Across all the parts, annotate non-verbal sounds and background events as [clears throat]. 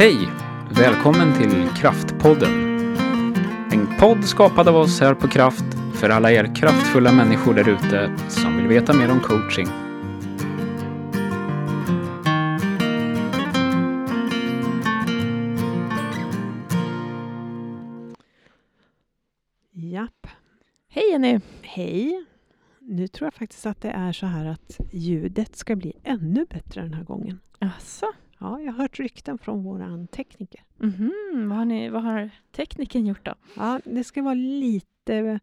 Hej! Välkommen till Kraftpodden. En podd skapad av oss här på Kraft för alla er kraftfulla människor där ute som vill veta mer om coaching. Japp. Hej Jenny! Hej. Nu tror jag faktiskt att det är så här att ljudet ska bli ännu bättre den här gången. Asså? Ja, jag har hört rykten från våran tekniker. Mhm, vad, har ni, vad har tekniken gjort då? Ja, det ska vara lite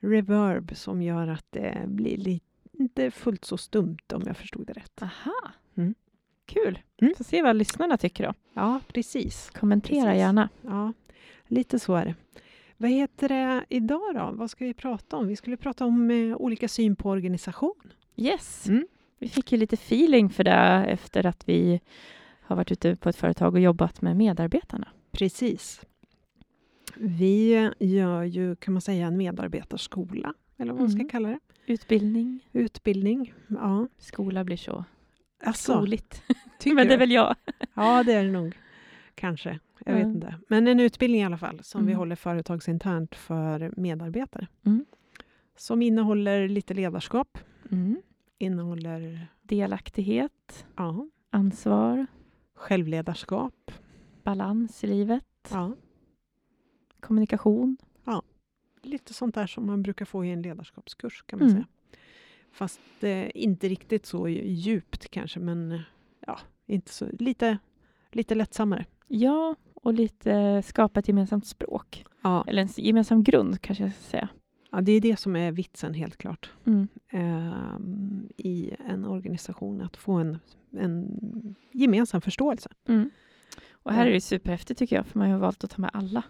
reverb som gör att det blir lite, inte fullt så stumt om jag förstod det rätt. Aha! Mm. Kul! Mm. Får se vad lyssnarna tycker då. Ja, precis. Kommentera Precis. gärna. Ja, lite så är det. Vad heter det idag då? Vad ska vi prata om? Vi skulle prata om eh, olika syn på organisation. Yes! Mm. Vi fick ju lite feeling för det efter att vi har varit ute på ett företag och jobbat med medarbetarna. Precis. Vi gör ju, kan man säga, en medarbetarskola, eller vad man ska Mm. kalla det. Utbildning, Utbildning. Ja. skola blir så Alltså, skoligt. [laughs] Men det är väl jag. Ja, det är det nog. Kanske. Jag vet Ja. inte. Men en utbildning i alla fall, som vi Mm. håller företagsinternt för medarbetare. Mm. Som innehåller lite ledarskap, Mm. innehåller Delaktighet, ja, ansvar, självledarskap. balans i livet, Ja, kommunikation. lite sånt där som man brukar få i en ledarskapskurs kan man Mm. säga. Fast eh, inte riktigt så djupt kanske, men eh, ja, inte så, lite, lite lättsammare. Ja, och lite skapa ett gemensamt språk. Ja. Eller en gemensam grund kanske jag ska säga. Ja, det är det som är vitsen helt klart Mm. ehm, i en organisation, att få en, en gemensam förståelse. Mm. Och här är det superhäftigt tycker jag, för man har valt att ta med alla.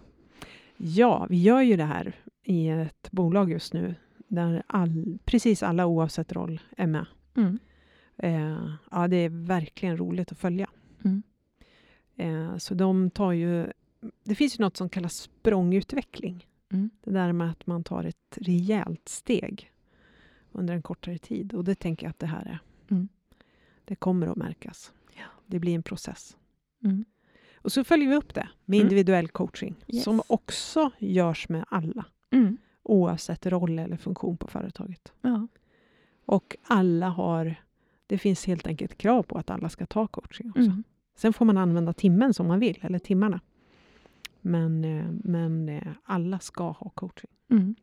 Ja, vi gör ju det här i ett bolag just nu, där all, precis alla oavsett roll är med. Mm. Eh, ja, det är verkligen roligt att följa. Mm. Eh, så de tar ju... Det finns ju något som kallas språngutveckling. Mm. Det där med att man tar ett rejält steg under en kortare tid. Och det tänker jag att det här är. Mm. Det kommer att märkas. Ja. Det blir en process. Mm. Och så följer vi upp det med Mm. individuell coaching. Yes. Som också görs med alla. Mm. Oavsett roll eller funktion på företaget. Ja. Och alla har... Det finns helt enkelt krav på att alla ska ta coaching också. Mm. Sen får man använda timmen som man vill, eller timmarna. Men, eh, men eh, alla ska ha coaching. Mm.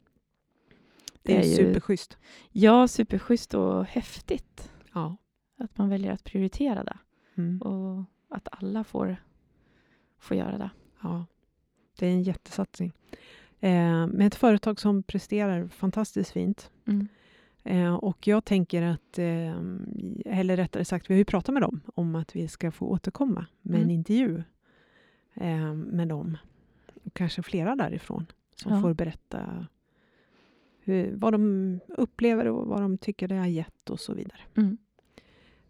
Det är, Det är ju- superschysst. ja, superschysst och häftigt Ja. att man väljer att prioritera det Mm. och att alla får, får göra det. ja. Det är en jättesatsning. Eh, med ett företag som presterar fantastiskt fint. Mm. Eh, och jag tänker att, eh, eller rättare sagt, vi har ju pratat med dem om att vi ska få återkomma med en Mm. intervju eh, med dem. Kanske flera därifrån som Ja. får berätta hur, vad de upplever och vad de tycker det har gett och så vidare. Mm.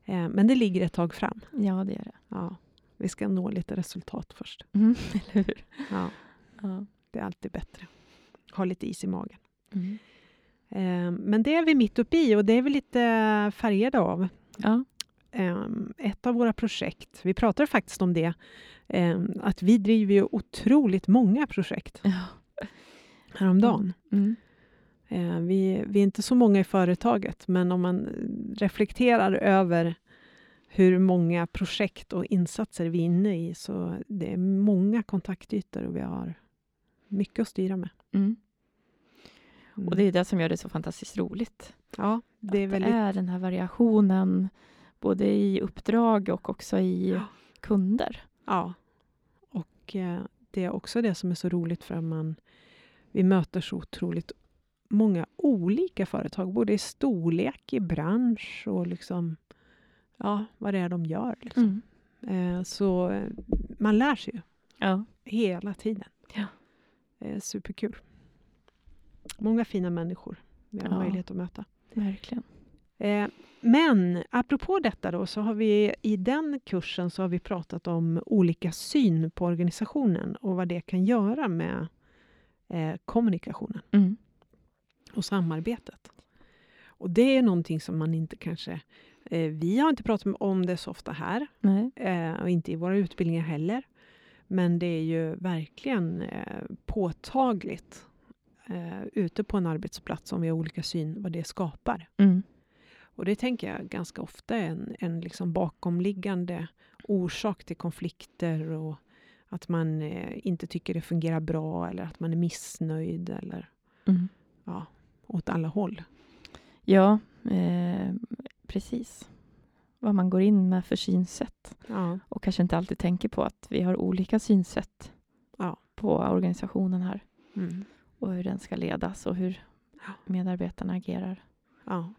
Eh, men det ligger ett tag fram. Ja, det är det. Ja, vi ska nå lite resultat först. Mm. [laughs] Eller hur? Ja, Ja. det är alltid bättre. Ha lite is i magen. Mm. Eh, men det är vi mitt uppe i och det är vi lite färgade av. ja. Ehm, ett av våra projekt, vi pratade faktiskt om det, att vi driver ju otroligt många projekt ja. häromdagen. Mm. Eh, vi, vi är inte så många i företaget, men om man reflekterar över hur många projekt och insatser vi är inne i, så det är många kontaktytor och vi har mycket att styra med. Mm. Mm. Och det är det som gör det så fantastiskt roligt. ja, det är väldigt... det är den här variationen både i uppdrag och också i Ja. kunder. Ja. Och eh, det är också det som är så roligt för att man, vi möter så otroligt många olika företag, både i storlek, i bransch och liksom, ja, vad det är de gör. Liksom. Mm. Eh, så eh, man lär sig ju Ja. hela tiden. Ja. Är superkul. Många fina människor vi har Ja. möjlighet att möta. Verkligen. Eh, men apropå detta då, så har vi i den kursen så har vi pratat om olika syn på organisationen och vad det kan göra med eh, kommunikationen Mm. och samarbetet. Och det är någonting som man inte kanske... Eh, vi har inte pratat om det så ofta här eh, och inte i våra utbildningar heller. Men det är ju verkligen eh, påtagligt eh, ute på en arbetsplats om vi har olika syn vad det skapar. Mm. Och det tänker jag ganska ofta är en, en liksom bakomliggande orsak till konflikter och att man eh, inte tycker det fungerar bra eller att man är missnöjd eller Mm. ja, åt alla håll. Ja, eh, precis. Vad man går in med för synsätt. Ja, Och kanske inte alltid tänker på att vi har olika synsätt Ja. på organisationen här. mm, Och hur den ska ledas och hur medarbetarna agerar. ja.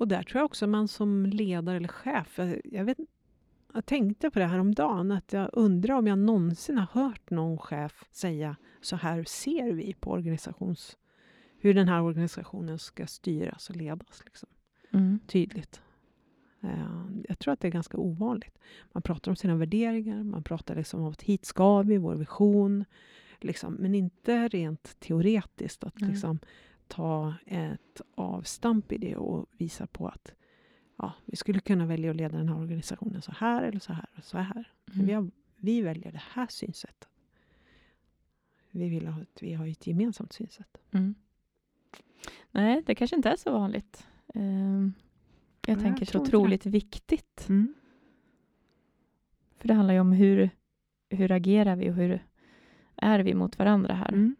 Och där tror jag också man som ledare eller chef, jag, jag, vet, jag tänkte på det här om dagen att jag undrar om jag någonsin har hört någon chef säga så här ser vi på organisations hur den här organisationen ska styras och ledas. Liksom. Mm. tydligt. Eh, Jag tror att det är ganska ovanligt. Man pratar om sina värderingar, man pratar liksom om att hit ska vi, vår vision. Liksom, men inte rent teoretiskt att Nej. liksom, ta ett avstamp i det och visa på att ja, vi skulle kunna välja att leda den här organisationen så här eller så här och så här. Men Vi, Mm. har, vi väljer det här synsättet. Vi vill ha ett, vi har ett gemensamt synsätt. Mm. Nej, det kanske inte är så vanligt. Ehm, jag Nej, tänker jag så tror inte det. otroligt viktigt. Mm. För det handlar ju om hur, hur agerar vi och hur är vi mot varandra här? Mm.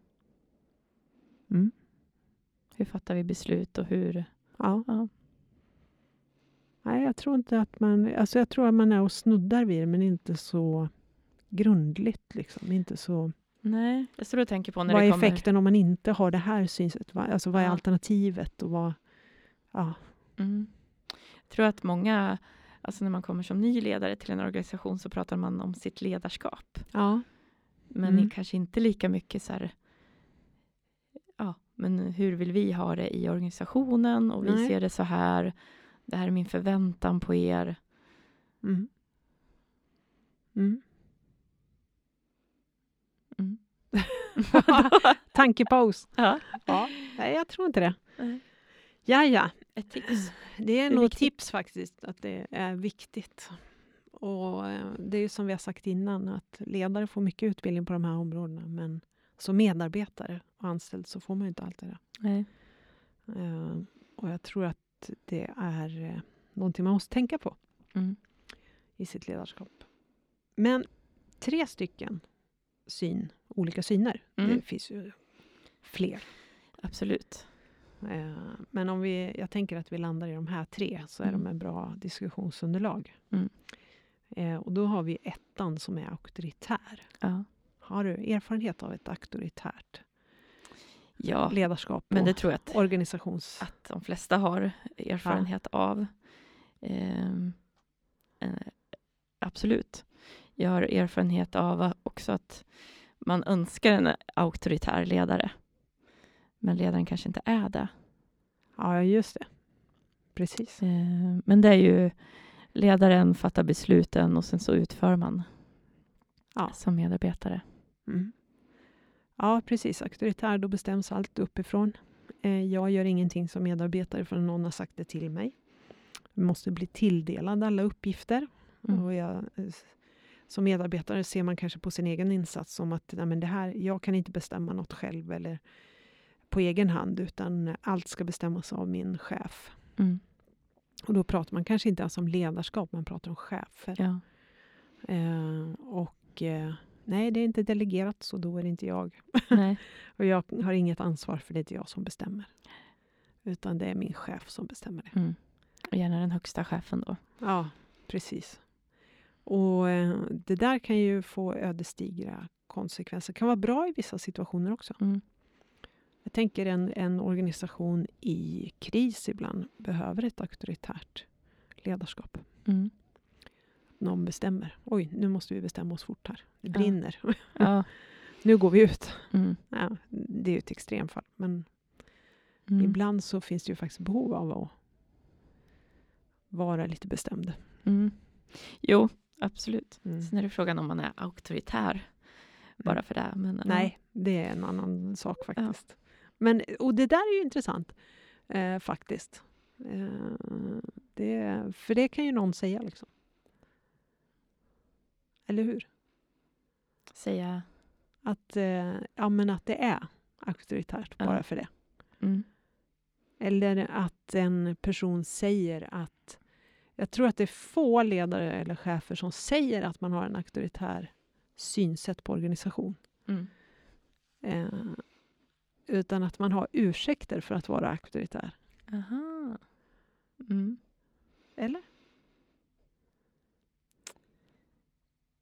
Hur fattar vi beslut och hur... Ja. Ja. Nej, jag tror inte att man... Alltså jag tror att man är och snuddar vid det, men inte så grundligt. Liksom. Inte så, Nej, jag står och tänker på när vad är kommer... effekten om man inte har det här synsättet? Alltså, vad är Ja. alternativet? Och vad, ja. Mm. Jag tror att många, alltså när man kommer som ny ledare till en organisation så pratar man om sitt ledarskap. Ja. Men Mm. kanske inte lika mycket så här, men hur vill vi ha det i organisationen och vi Nej. ser det så här. Det här är min förväntan på er. Mm. Mm. Mm. [laughs] Tankepaus. ja. Ja. Nej, jag tror inte det. Nej. Ja, ja. Ett tips. Det är Det är nog viktigt. tips faktiskt, att det är viktigt. Och eh, det är ju som vi har sagt innan, att ledare får mycket utbildning på de här områdena, men som medarbetare och anställd så får man ju inte alltid det. Nej. Eh, Och jag tror att det är eh, någonting man måste tänka på Mm. i sitt ledarskap. Men tre stycken syn, olika syner. Mm. Det finns ju fler. Absolut. Eh, Men om vi, jag tänker att vi landar i de här tre, så är Mm. de en bra diskussionsunderlag. Mm. Och då har vi ettan som är auktoritär. Ja. Har du erfarenhet av ett auktoritärt ja, ledarskap men det tror jag att, organisations... att de flesta har erfarenhet av. Ehm, eh, absolut. Jag har erfarenhet av också att man önskar en auktoritär ledare. Men ledaren kanske inte är det. Ja, just det. Precis. Eh, Men det är ju ledaren fattar besluten och sen så utför man Ja. som medarbetare. Mm. Ja, precis. Auktoritär, då bestäms allt uppifrån. Eh, Jag gör ingenting som medarbetare förrän någon har sagt det till mig. Jag måste bli tilldelad alla uppgifter. Mm. Och jag, eh, som medarbetare ser man kanske på sin egen insats som att nej, men det här, jag kan inte bestämma något själv eller på egen hand, utan allt ska bestämmas av min chef. Mm. Och då pratar man kanske inte ens om ledarskap, man pratar om chefer. Ja. Eh, och eh, nej, det är inte delegerat, så då är det inte jag. Nej. [laughs] Och jag har inget ansvar för det är inte jag som bestämmer. Utan det är min chef som bestämmer det. Mm. Och gärna den högsta chefen då. Ja, precis. Och eh, det där kan ju få ödesdigra konsekvenser. Det kan vara bra i vissa situationer också. Mm. Jag tänker en, en organisation i kris ibland behöver ett auktoritärt ledarskap. Mm. Någon bestämmer. Oj, nu måste vi bestämma oss fort här. Det Ja. brinner. [laughs] Ja. nu går vi ut. Mm. Ja, det är ju ett extremfall. Men Mm. ibland så finns det ju faktiskt behov av att vara lite bestämd. Mm. Jo, absolut. Mm. Sen är det frågan om man är auktoritär bara för det. Men, Nej, det är en annan sak faktiskt. Men, och det där är ju intressant eh, faktiskt. Eh, det, för det kan ju någon säga liksom. Eller hur? Säga? Att, eh, ja, men att det är auktoritärt Ja. bara för det. Mm. Eller att en person säger att... Jag tror att det är få ledare eller chefer som säger att man har en auktoritär synsätt på organisation. Mm. Eh, utan att man har ursäkter för att vara auktoritär. Aha. Mm. Eller?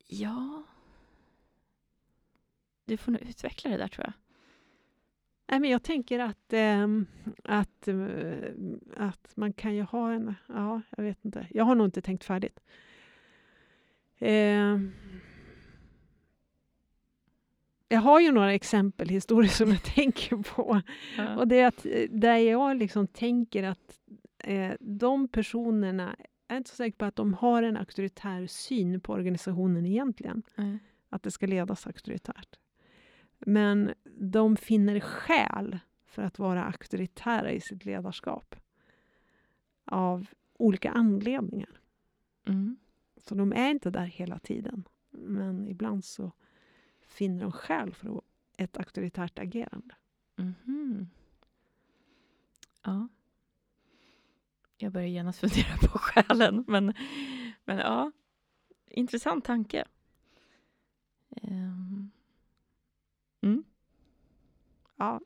Ja. Du får nog utveckla det där tror jag. Nej, men jag tänker att, ehm, att, eh, att man kan ju ha en... Ja, jag vet inte. Jag har nog inte tänkt färdigt. Ehm. jag har ju några exempel historier som jag [laughs] tänker på. Och det är att eh, där jag liksom tänker att eh, de personerna är inte så säker på att de har en auktoritär syn på organisationen egentligen. Mm. Att det ska ledas auktoritärt. Men de finner skäl för att vara auktoritära i sitt ledarskap. Av olika anledningar. Mm. Så de är inte där hela tiden. Men ibland så finner de skäl för ett auktoritärt agerande. Mhm. Ja. Jag börjar genast fundera på [laughs] själen, men, men ja, intressant tanke. Ehm. Mm. Ja.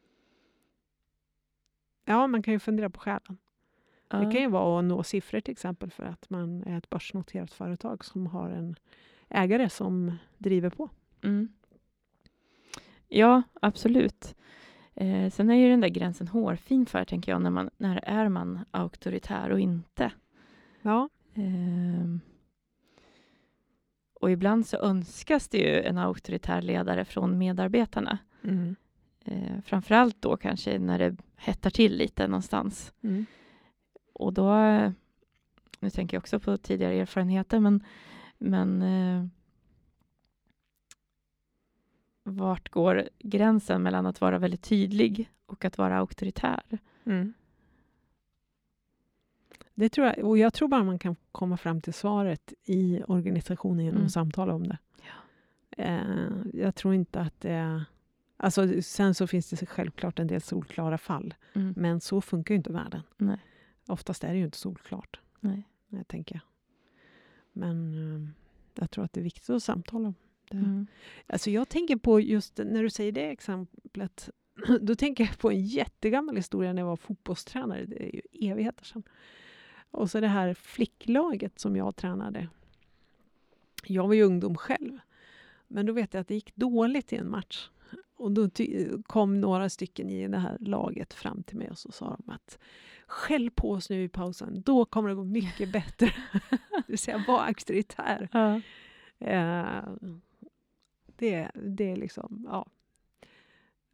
ja, man kan ju fundera på skälen. Ja. Det kan ju vara att nå siffror till exempel för att man är ett börsnoterat företag som har en ägare som driver på. Mm. Ja, absolut. Eh, sen är ju den där gränsen hårfin för, tänker jag, när, man, när är man auktoritär och inte? Ja, Ehm. Och ibland så önskas det ju en auktoritär ledare från medarbetarna. mm. Eh, framförallt då kanske när det hettar till lite någonstans. Mm. Och då, eh, nu tänker jag också på tidigare erfarenheter, men, men eh, vart går gränsen mellan att vara väldigt tydlig och att vara auktoritär? Mm. Det tror jag, och jag tror bara man kan komma fram till svaret i organisationen genom Mm. att samtala om det. Ja. Eh, jag tror inte att det... Alltså, sen så finns det självklart en del solklara fall, Mm. men så funkar ju inte världen. Nej. Oftast är det ju inte solklart, Nej. jag tänker jag. Men eh, jag tror att det är viktigt att samtala om det. Mm. Alltså jag tänker på just när du säger det exemplet, [clears throat] då tänker jag på en jättegammal historia när jag var fotbollstränare. Det är ju evigheter sedan. Och så det här flicklaget som jag tränade. Jag var ju ungdom själv. Men då vet jag att det gick dåligt i en match. Och då kom några stycken i det här laget fram till mig och så sa de att skäll på oss nu i pausen, då kommer det gå mycket bättre. [laughs] det vill säga, var auktoritär. Ja. Eh, det, det är liksom, ja.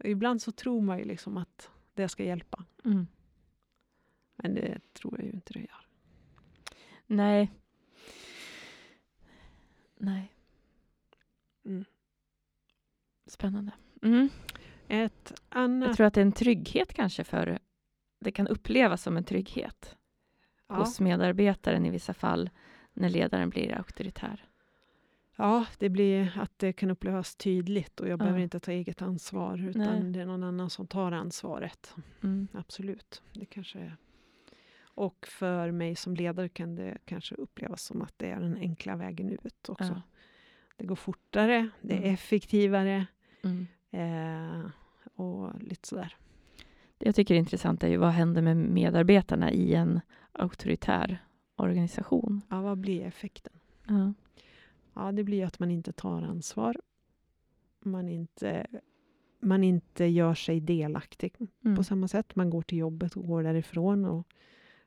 Ibland så tror man ju liksom att det ska hjälpa. Mm. Men det tror jag ju inte det gör. Nej. Nej. Mm. Spännande. Mm. Ett annat... Jag tror att det är en trygghet kanske för det kan upplevas som en trygghet ja, hos medarbetaren i vissa fall när ledaren blir auktoritär. Ja, det blir att det kan upplevas tydligt och jag Ja. behöver inte ta eget ansvar utan Nej. det är någon annan som tar ansvaret. Mm. Absolut, det kanske är. Och för mig som ledare kan det kanske upplevas som att det är den enkla vägen ut också. Ja. Det går fortare, det är Mm. effektivare Mm. eh, och lite sådär. Det jag tycker är intressant är ju vad händer med medarbetarna i en auktoritär organisation. Ja, vad blir effekten? Ja. Ja, det blir att man inte tar ansvar. Man inte, man inte gör sig delaktig Mm. på samma sätt. Man går till jobbet och går därifrån och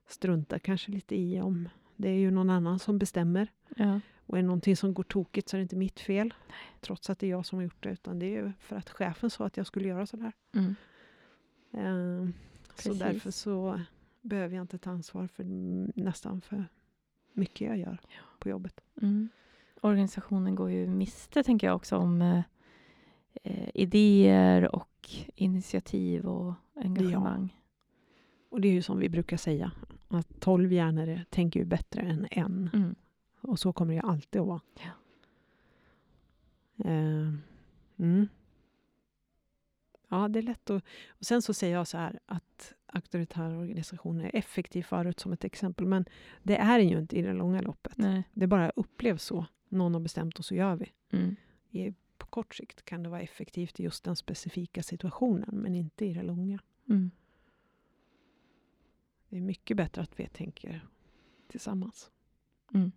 struntar kanske lite i om det är ju någon annan som bestämmer. Ja. Och är det någonting som går tokigt så är det inte mitt fel. Trots att det är jag som har gjort det. Utan det är ju för att chefen sa att jag skulle göra sådär. Mm. Eh, så därför så behöver jag inte ta ansvar för nästan för mycket jag gör på jobbet. Mm. Organisationen går ju miste, tänker jag också, om eh, eh, idéer och initiativ och engagemang. Och det är ju som vi brukar säga. Att tolv hjärnor tänker ju bättre än en. Mm. Och så kommer det ju alltid att vara. Ja. Eh, Mm. Ja, det är lätt att... Och sen så säger jag så här att auktoritära organisationer är effektiv förut som ett exempel, men det är ju inte i det långa loppet. Nej. Det bara upplevs så. Någon har bestämt och så gör vi. Mm. I, på kort sikt kan det vara effektivt i just den specifika situationen, men inte i det långa. Mm. Det är mycket bättre att vi tänker tillsammans. Mm.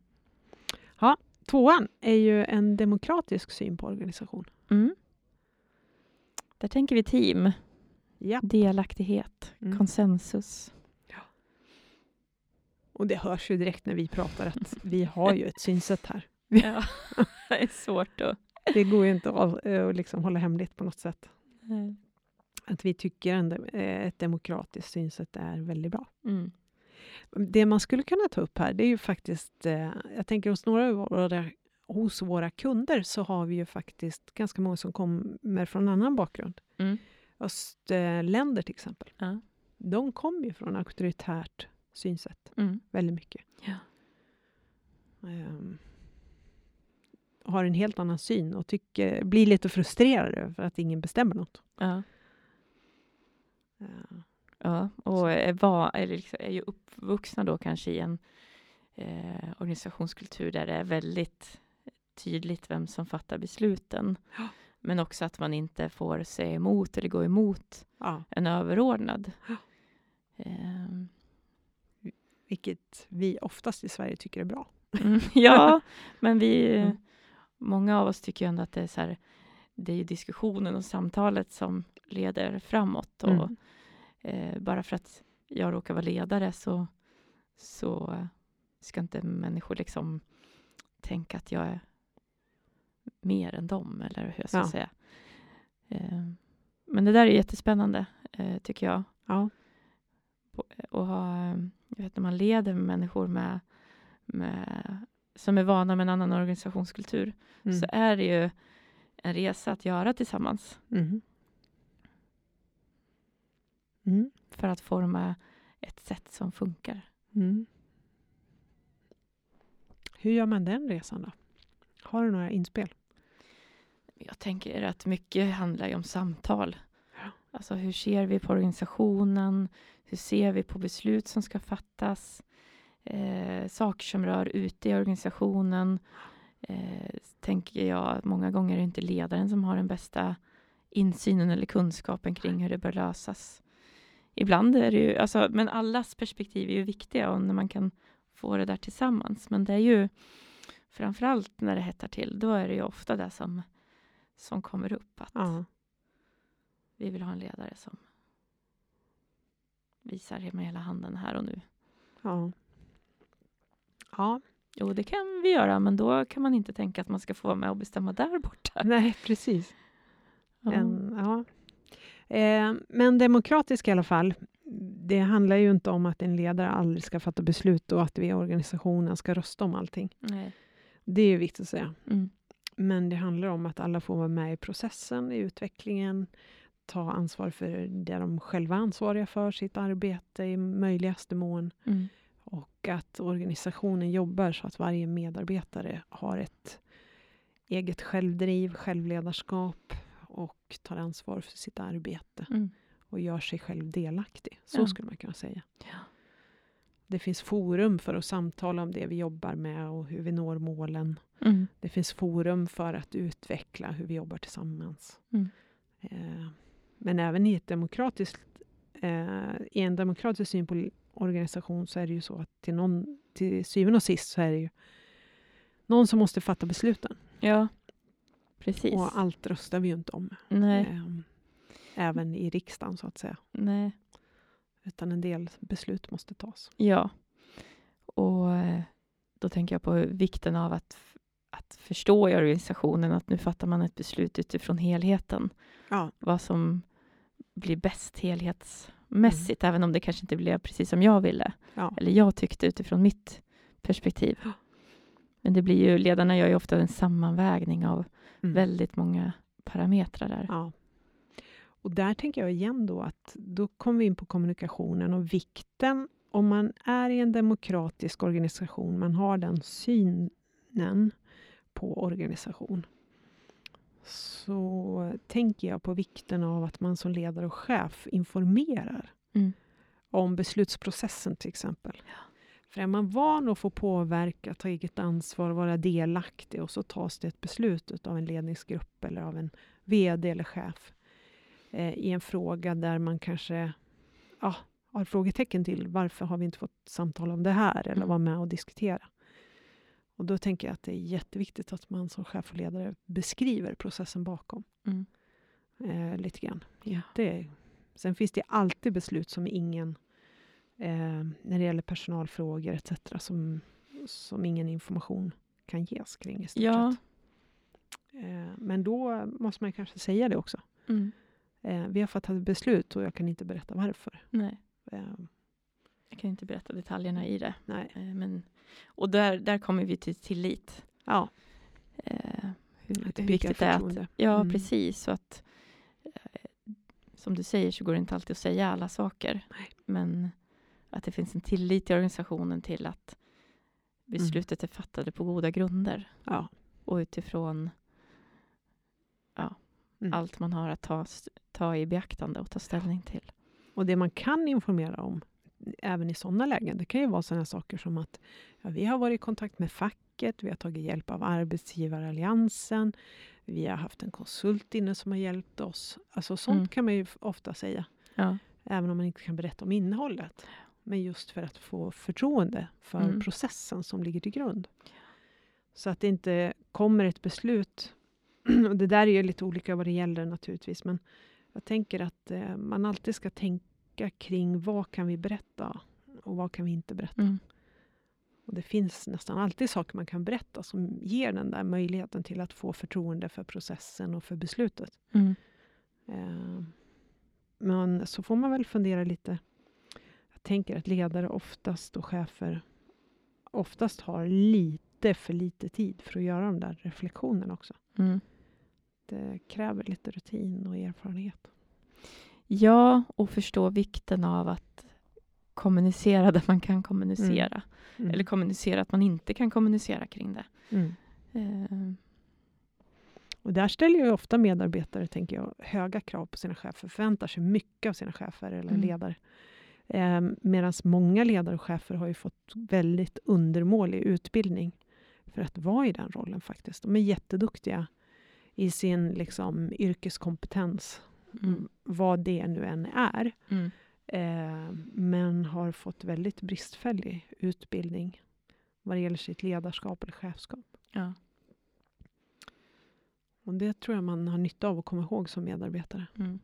Tvåan är ju en demokratisk syn på organisation. Mm. Där tänker vi team, Ja. delaktighet, Mm. konsensus. Och det hörs ju direkt när vi pratar att vi har ju ett synsätt här. Ja, [laughs] det är svårt att... Det går ju inte att, eh, att liksom hålla hemligt på något sätt. Nej. Att vi tycker att ett demokratiskt synsätt är väldigt bra. Mm. Det man skulle kunna ta upp här, det är ju faktiskt, eh, jag tänker hos några av våra, hos våra kunder så har vi ju faktiskt ganska många som kommer från annan bakgrund. Mm. Östländer till exempel. Ja. De kommer ju från auktoritärt synsätt Mm. väldigt mycket. Ja. Ehm, har en helt annan syn och tycker, blir lite frustrerade över att ingen bestämmer något. Ja. Ehm, Ja, och är, var, eller liksom, är ju uppvuxna då kanske i en eh, organisationskultur där det är väldigt tydligt vem som fattar besluten. Ja. Men också att man inte får säga emot eller gå emot ja, en överordnad. Ja. Ehm, vilket vi oftast i Sverige tycker är bra. mm, [laughs] ja, men vi. Många av oss tycker ju ändå att det är så här, det är ju diskussionen och samtalet som leder framåt. Och, Mm. Eh, bara för att jag råkar vara ledare så, så ska inte människor liksom tänka att jag är mer än dem, eller hur jag ska Ja. säga. Eh, men det där är jättespännande, eh, tycker jag. Ja. Och ha, eh, jag vet när man leder människor med, med, som är vana med en annan organisationskultur, Mm. så är det ju en resa att göra tillsammans Mm. Mm. för att forma ett sätt som funkar. Mm. Hur gör man den resan då? Har du några inspel? Jag tänker att mycket handlar ju om samtal. Alltså hur ser vi på organisationen? Hur ser vi på beslut som ska fattas? Eh, saker som rör ute i organisationen. Eh, tänker jag att många gånger är det inte ledaren som har den bästa insynen eller kunskapen kring hur det bör lösas. Ibland är det ju, alltså, men allas perspektiv är ju viktiga och när man kan få det där tillsammans. Men det är ju framförallt när det hettar till, då är det ju ofta det som, som kommer upp. Att Ja. vi vill ha en ledare som visar med hela handen här och nu. Ja. Ja, Jo, det kan vi göra, men då kan man inte tänka att man ska få vara med och bestämma där borta. nej precis. Ja. En, ja. Eh, men demokratisk i alla fall. Det handlar ju inte om att en ledare aldrig ska fatta beslut och att vi i organisationen ska rösta om allting. Nej. Det är ju viktigt att säga. Mm. Men det handlar om att alla får vara med i processen, i utvecklingen, ta ansvar för det de själva är ansvariga för, sitt arbete i möjligaste mån. Mm. Och att organisationen jobbar så att varje medarbetare har ett eget självdriv, självledarskap och tar ansvar för sitt arbete Mm. och gör sig själv delaktig. Så Ja. skulle man kunna säga. Ja. Det finns forum för att samtala om det vi jobbar med och hur vi når målen. Mm. Det finns forum för att utveckla hur vi jobbar tillsammans. Mm. Eh, men även i, ett demokratiskt, eh, i en demokratisk syn på organisation så är det ju så att till, någon, till syvende och sist så är det ju någon som måste fatta besluten. ja, precis. Och allt röstar vi ju inte om. Nej, Eh, även i riksdagen så att säga. nej. Utan en del beslut måste tas. Ja. Och eh, då tänker jag på vikten av att, att förstå i organisationen att nu fattar man ett beslut utifrån helheten. Ja. Vad som blir bäst helhetsmässigt, även om det kanske inte blev precis som jag ville. Ja. Eller jag tyckte utifrån mitt perspektiv. Men det blir ju, ledarna gör ju ofta en sammanvägning av Mm. väldigt många parametrar där. Ja. Och där tänker jag igen då att då kommer vi in på kommunikationen och vikten om man är i en demokratisk organisation, man har den synen på organisation, så tänker jag på vikten av att man som ledare och chef informerar Mm. om beslutsprocessen till exempel. Ja. För är man van att få påverka, ta eget ansvar, vara delaktig och så tas det ett beslut av en ledningsgrupp eller av en VD eller chef eh, i en fråga där man kanske ja, har frågetecken till varför har vi inte fått samtal om det här eller Mm. vara med och diskutera. Och då tänker jag att det är jätteviktigt att man som chef och ledare beskriver processen bakom Mm. eh, lite grann. Ja. Det, sen finns det alltid beslut som ingen, eh, när det gäller personalfrågor etc. Som, som ingen information kan ges kring i stort Ja. sett. Eh, men då måste man kanske säga det också. Mm. Eh, vi har fattat ett beslut och jag kan inte berätta varför. Nej, Eh, jag kan inte berätta detaljerna i det. nej. Eh, Men, och där, där kommer vi till tillit. Ja, Eh, hur, att viktigt det är att. Ja, Mm. precis. Så att, eh, som du säger så går det inte alltid att säga alla saker. Nej. Men att det finns en tillit i organisationen till att beslutet är fattade på goda grunder Ja. och utifrån Mm. allt man har att ta, ta i beaktande och ta ställning till. Och det man kan informera om, även i sådana lägen, det kan ju vara sådana saker som att ja, vi har varit i kontakt med facket, vi har tagit hjälp av arbetsgivaralliansen, vi har haft en konsult inne som har hjälpt oss. Alltså sånt Mm. kan man ju ofta säga, Ja, även om man inte kan berätta om innehållet. Men just för att få förtroende för Mm. processen som ligger till grund. Så att det inte kommer ett beslut. [clears throat] Och det där är ju lite olika vad det gäller naturligtvis, men jag tänker att eh, man alltid ska tänka kring vad kan vi berätta och vad kan vi inte berätta. mm. Och det finns nästan alltid saker man kan berätta som ger den där möjligheten till att få förtroende för processen och för beslutet. Mm. Eh, Men så får man väl fundera lite. Jag tänker att ledare oftast och chefer oftast har lite för lite tid för att göra de där reflektionerna också. Mm. Det kräver lite rutin och erfarenhet. Ja, och förstå vikten av att kommunicera där man kan kommunicera. Mm. Eller kommunicera att man inte kan kommunicera kring det. Mm. Eh, Och där ställer ju ofta medarbetare, tänker jag, höga krav på sina chefer, förväntar sig mycket av sina chefer eller Mm. ledare. Eh, Medan många ledare och chefer har ju fått väldigt undermålig utbildning för att vara i den rollen faktiskt. De är jätteduktiga i sin liksom, yrkeskompetens, mm. vad det nu än är. Mm. Eh, men har fått väldigt bristfällig utbildning vad det gäller sitt ledarskap eller chefskap. Ja. Och det tror jag man har nytta av att komma ihåg som medarbetare. Mm.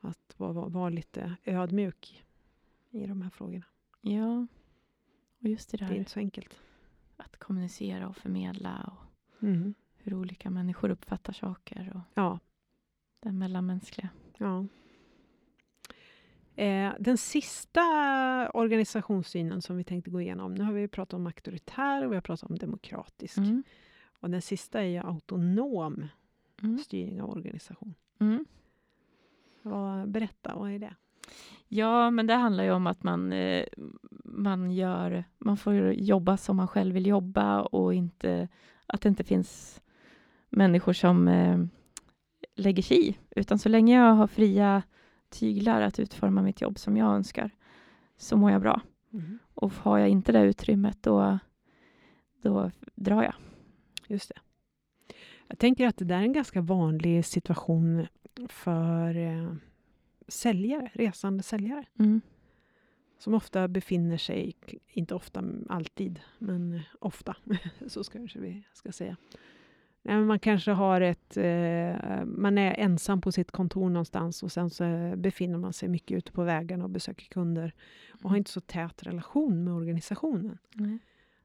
Att vara, vara, vara lite ödmjuk i de här frågorna. ja, och just det Det är där inte så enkelt. att kommunicera och förmedla och Mm. hur olika människor uppfattar saker och Ja. Det mellanmänskliga. ja. Eh, den sista organisationssynen som vi tänkte gå igenom, nu har vi pratat om auktoritär och vi har pratat om demokratisk. Mm. Och den sista är ju autonom Mm. styrning av organisation. Mm. Vad, berätta, vad är det? Ja, men det handlar ju om att man, eh, man, gör, man får jobba som man själv vill jobba och inte, att det inte finns människor som eh, lägger sig i. Utan så länge jag har fria tyglar att utforma mitt jobb som jag önskar så mår jag bra. Och har jag inte det utrymmet då, då drar jag. Just det. Jag tänker att det där är en ganska vanlig situation för eh, säljare, resande säljare. Mm. Som ofta befinner sig, inte ofta, alltid, men ofta, [laughs] så ska vi ska säga. Nej, men man kanske har ett, eh, man är ensam på sitt kontor någonstans och sen så befinner man sig mycket ute på vägarna och besöker kunder och har inte så tät relation med organisationen. Nej.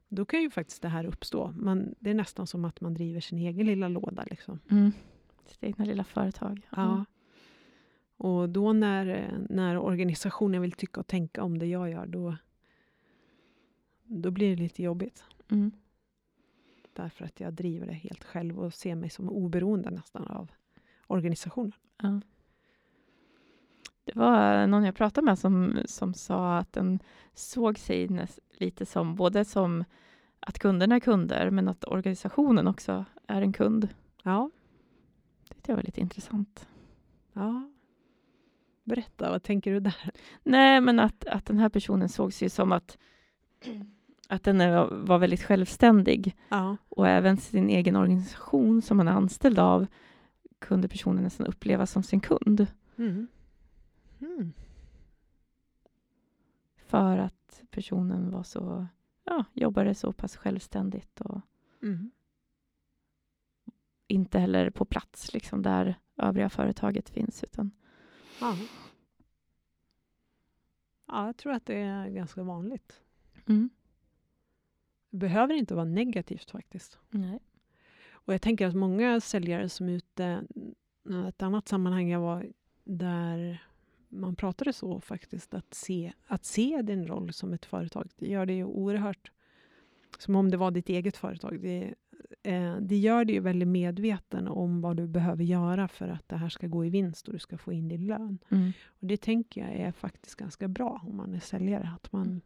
Då kan ju faktiskt det här uppstå. Man, det är nästan som att man driver sin egen lilla låda. Liksom. Mm. Sitt egna lilla företag. Ja. Och då när, när organisationen vill tycka och tänka om det jag gör, då, då blir det lite jobbigt. Mm. Därför att jag driver det helt själv och ser mig som oberoende nästan av organisationen. Ja. Det var någon jag pratade med som, som sa att den såg sig lite som både som att kunderna är kunder, men att organisationen också är en kund. Ja, jag var lite intressant. Ja. Berätta, vad tänker du där? Nej, men att, att den här personen såg sig som att, att den var väldigt självständig. Ja. Och även sin egen organisation som man är anställd av kunde personen nästan uppleva som sin kund. Mm. Mm. För att personen var så, ja, jobbade så pass självständigt och Mm. inte heller på plats liksom, där övriga företaget finns. Utan, Ja. ja, jag tror att det är ganska vanligt. mm. Det behöver inte vara negativt faktiskt. Nej. Och jag tänker att många säljare som är ute, ett annat sammanhang jag var där man pratade så faktiskt, att se, att se din roll som ett företag, det gör det ju oerhört, som om det var ditt eget företag. Det, eh, det gör dig ju väldigt medveten om vad du behöver göra för att det här ska gå i vinst och du ska få in din lön. Mm. Och det tänker jag är faktiskt ganska bra om man är säljare, att man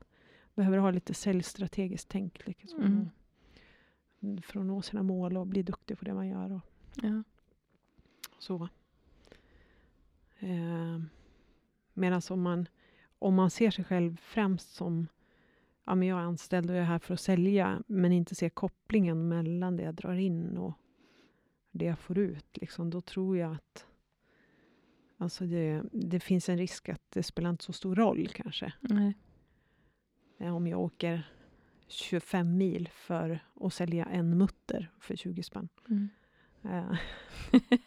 behöver ha lite säljstrategiskt tänk. Liksom, Mm. för att nå sina mål och bli duktig på det man gör. Och Ja. så. Eh, Medan om man, om man ser sig själv främst som ja, men jag är anställd och jag är här för att sälja, men inte ser kopplingen mellan det jag drar in och det jag får ut, liksom, då tror jag att alltså det, det finns en risk att det spelar inte så stor roll kanske. Nej. Eh, Om jag åker 25 mil för att sälja en mutter för 20 spänn. Mm. Eh, [laughs]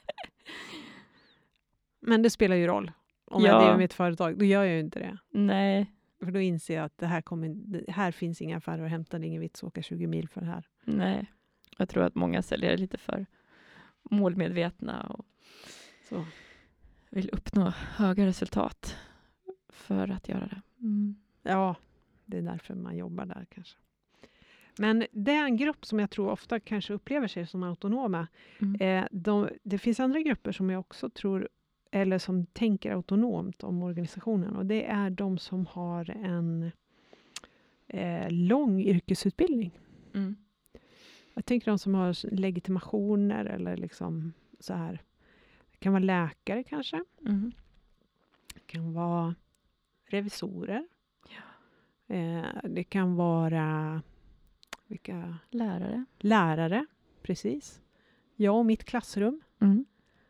Men det spelar ju roll. Om Ja. jag driver mitt företag, då gör jag ju inte det. Nej. För då inser jag att det här, kommer, här finns inga affärer att hämta, det är ingen vits att åka 20 mil för det här. Nej. Jag tror att många säljare är lite för målmedvetna och Så. vill uppnå höga resultat för att göra det. Mm. Ja, det är därför man jobbar där kanske. Men det är en grupp som jag tror ofta kanske upplever sig som autonoma. Mm. Eh, de, det finns andra grupper som jag också tror, eller som tänker autonomt om organisationen. Och det är de som har en eh, lång yrkesutbildning. Mm. Jag tänker de som har legitimationer eller liksom så här. Det kan vara läkare kanske. Mm. Det kan vara revisorer. Eh, det kan vara vilka Lärare. lärare, precis. Jag och mitt klassrum. Mm.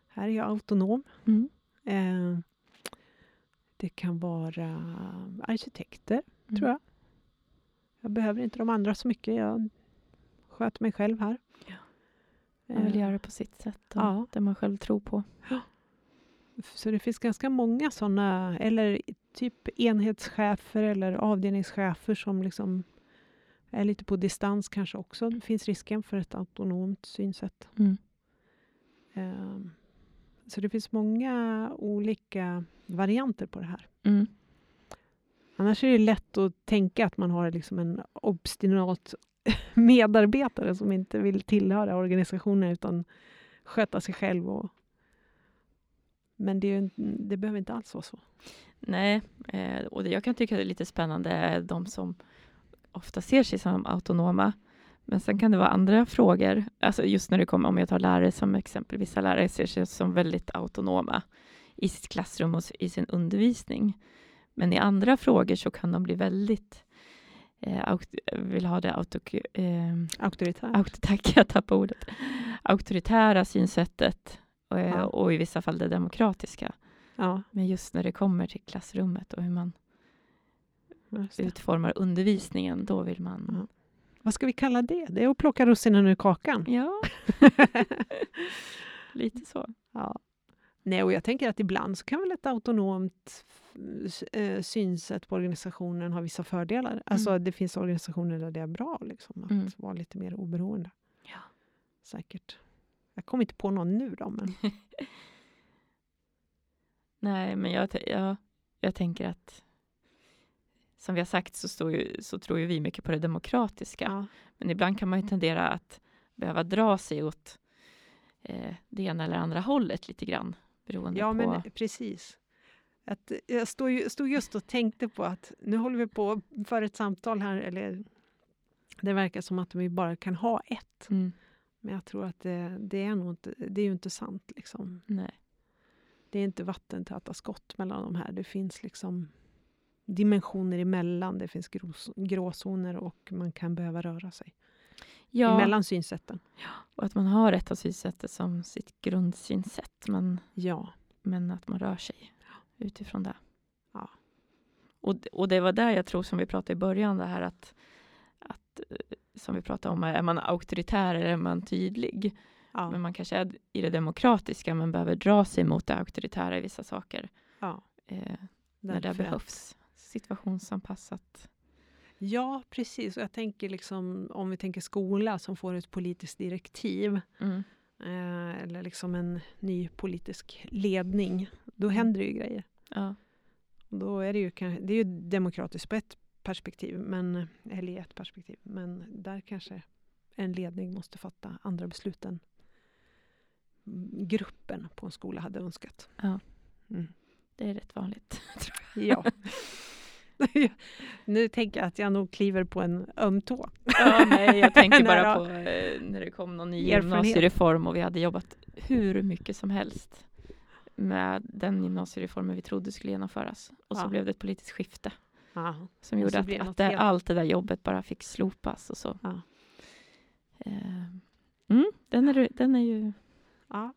Här är jag autonom. Mm. Eh, det kan vara arkitekter, tror jag. Jag behöver inte de andra så mycket. Jag sköter mig själv här. Ja. Man vill Eh, göra det på sitt sätt och ja. det man själv tror på. Så det finns ganska många sådana, eller typ enhetschefer eller avdelningschefer som liksom är lite på distans kanske också. Det finns risken för ett autonomt synsätt. Mm. Ehm, Så det finns många olika varianter på det här. Mm. Annars är det lätt att tänka att man har liksom en obstinat [laughs] medarbetare som inte vill tillhöra organisationen utan sköta sig själv. Och... Men det, är ju, det behöver inte alls vara så. Nej, eh, och det jag kan tycka är lite spännande är de som ofta ser sig som autonoma. Men sen kan det vara andra frågor, alltså just när det kommer, om jag tar lärare som exempel, vissa lärare ser sig som väldigt autonoma i sitt klassrum och i sin undervisning. Men i andra frågor så kan de bli väldigt, eh, vill ha det auto, eh, Auktoritär. Auktor, [laughs] tack, jag tappade ordet. Auktoritära synsättet och, Ja. och i vissa fall det demokratiska. Ja, Men just när det kommer till klassrummet och hur man utformar undervisningen, då vill man... Ja. Vad ska vi kalla det? Det är att plocka russinen ur kakan. Ja, [laughs] lite så. Ja. Nej, och jag tänker att ibland så kan väl ett autonomt eh, synsätt på organisationen ha vissa fördelar. Alltså det finns organisationer där det är bra liksom, att Mm. vara lite mer oberoende. Ja. Säkert. Jag kommer inte på någon nu då, men [laughs] Nej, men jag, jag, jag tänker att som vi har sagt så, står ju, så tror ju vi mycket på det demokratiska. ja. Men ibland kan man ju tendera att behöva dra sig åt eh, det ena eller andra hållet lite grann. Beroende ja på... men precis. Att jag stod, ju, stod just och tänkte på att nu håller vi på för ett samtal här, eller det verkar som att vi bara kan ha ett. Mm. Men jag tror att det, det är nog inte, det är ju inte sant. Liksom. Nej. Det är inte vattentäta skott mellan de här. Det finns liksom dimensioner emellan. Det finns gråzoner och man kan behöva röra sig Ja, emellan synsätten. och att man har ett av synsättet som sitt grundsynsätt, men, Ja. men att man rör sig utifrån det. Ja. Och, och det var där jag tror, som vi pratade i början, det här att, att eh, som vi pratade om, är man auktoritär eller är man tydlig? Ja. Men man kanske är i det demokratiska, men behöver dra sig mot det auktoritära i vissa saker, ja. eh, när det behövs. Situationsanpassat. Ja, precis. Och jag tänker liksom, om vi tänker skola som får ett politiskt direktiv Mm. eh, eller liksom en ny politisk ledning, då Mm. händer det ju grejer. Ja. Då är det ju, det är ju demokratiskt på ett perspektiv, men, eller i ett perspektiv, men där kanske en ledning måste fatta andra beslut än gruppen på en skola hade önskat. Ja. Mm. Det är rätt vanligt. [laughs] Ja. nu tänker jag att jag nog kliver på en öm tå. Ja, nej, jag tänker [laughs] bara på eh, när det kom någon ny gymnasiereform och vi hade jobbat hur mycket som helst med den gymnasiereformen vi trodde skulle genomföras. Och så Ja. blev det ett politiskt skifte Ja. som gjorde att, att det, allt det där jobbet bara fick slopas och så. Ja. Eh, mm, den, är, den är ju Ja.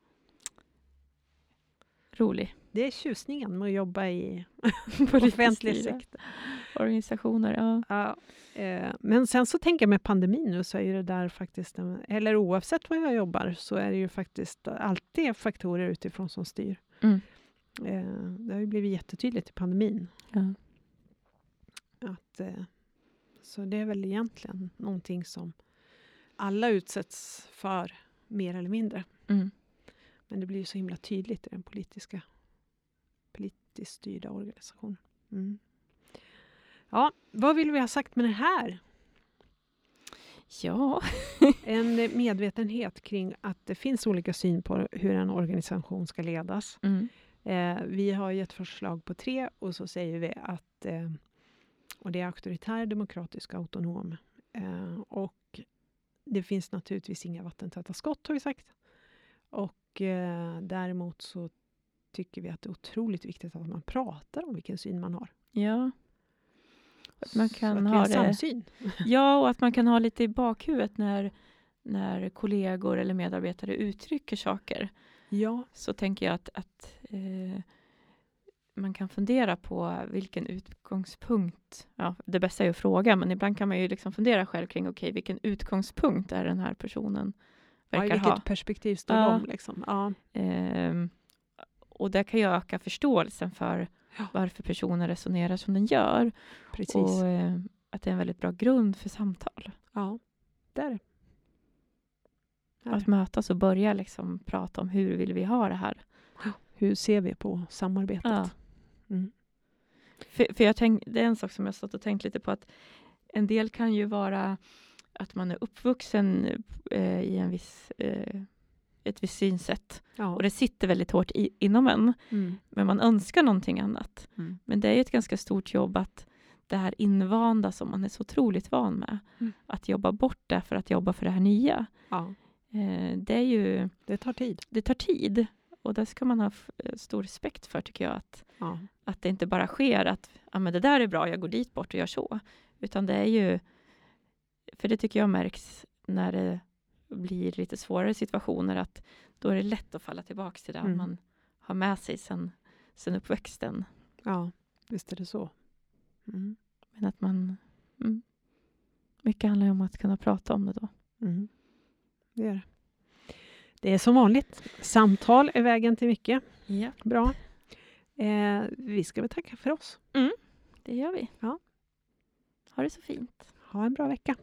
rolig. Det är tjusningen med att jobba i [laughs] offentlig sektor. Organisationer, ja. Ja, eh, men sen så tänker jag med pandemin nu så är det där faktiskt, eller oavsett var jag jobbar, så är det ju faktiskt alltid faktorer utifrån som styr. Mm. Eh, det har ju blivit jättetydligt i pandemin. ja. Att, eh, så det är väl egentligen någonting som alla utsätts för, mer eller mindre. Mm. Men det blir ju så himla tydligt i den politiska, politiskt styrda organisationen. Mm. Ja, vad vill vi ha sagt med det här? ja. [laughs] En medvetenhet kring att det finns olika syn på hur en organisation ska ledas. Mm. Eh, vi har gett förslag på tre och så säger vi att eh, och det är auktoritär, demokratisk och autonom. Eh, och det finns naturligtvis inga vattentäta skott har vi sagt. Och eh, däremot så tycker vi att det är otroligt viktigt att man pratar om vilken syn man har. ja. Att man Så kan att vi ha det- samsyn. [laughs] Ja, och att man kan ha lite i bakhuvudet när, när kollegor eller medarbetare uttrycker saker. Ja, Så tänker jag att, att eh, man kan fundera på vilken utgångspunkt, ja, det bästa är att fråga, men ibland kan man ju liksom fundera själv kring, okej, vilken utgångspunkt är den här personen ja verkar vilket ha? perspektiv står Ja. de? Liksom. Ja. Ehm, och det kan ju öka förståelsen för Ja. varför personen resonerar som den gör. Precis. Och eh, att det är en väldigt bra grund för samtal. ja, det är det. Det är Att mötas och börja liksom prata om hur vill vi ha det här. Hur ser vi på samarbetet? Ja. Mm. För, för jag tänk, det är en sak som jag stått och tänkt lite på att en del kan ju vara att man är uppvuxen eh, i en viss, eh, ett visst synsätt Ja. och det sitter väldigt hårt i, inom en, Mm. men man önskar någonting annat. Mm. Men det är ju ett ganska stort jobb att det här invanda som man är så otroligt van med, Mm. att jobba bort det för att jobba för det här nya. Ja, Eh, det är ju, det tar tid. det tar tid och det ska man ha eh, stor respekt för tycker jag. Att, Ja. att det inte bara sker att ja, men det där är bra, jag går dit bort och gör så. Utan det är ju, för det tycker jag märks när det blir lite svårare situationer, att då är det lätt att falla tillbaka till det Mm. man har med sig sen, sen uppväxten. ja, visst är det så. Mm. Men att man... Mm, mycket handlar ju om att kunna prata om det då. Mm. Det är det. Det är som vanligt. Samtal är vägen till mycket. Ja, Bra. Eh, vi ska väl tacka för oss. det gör vi. Ja. Ha det så fint. Ha en bra vecka.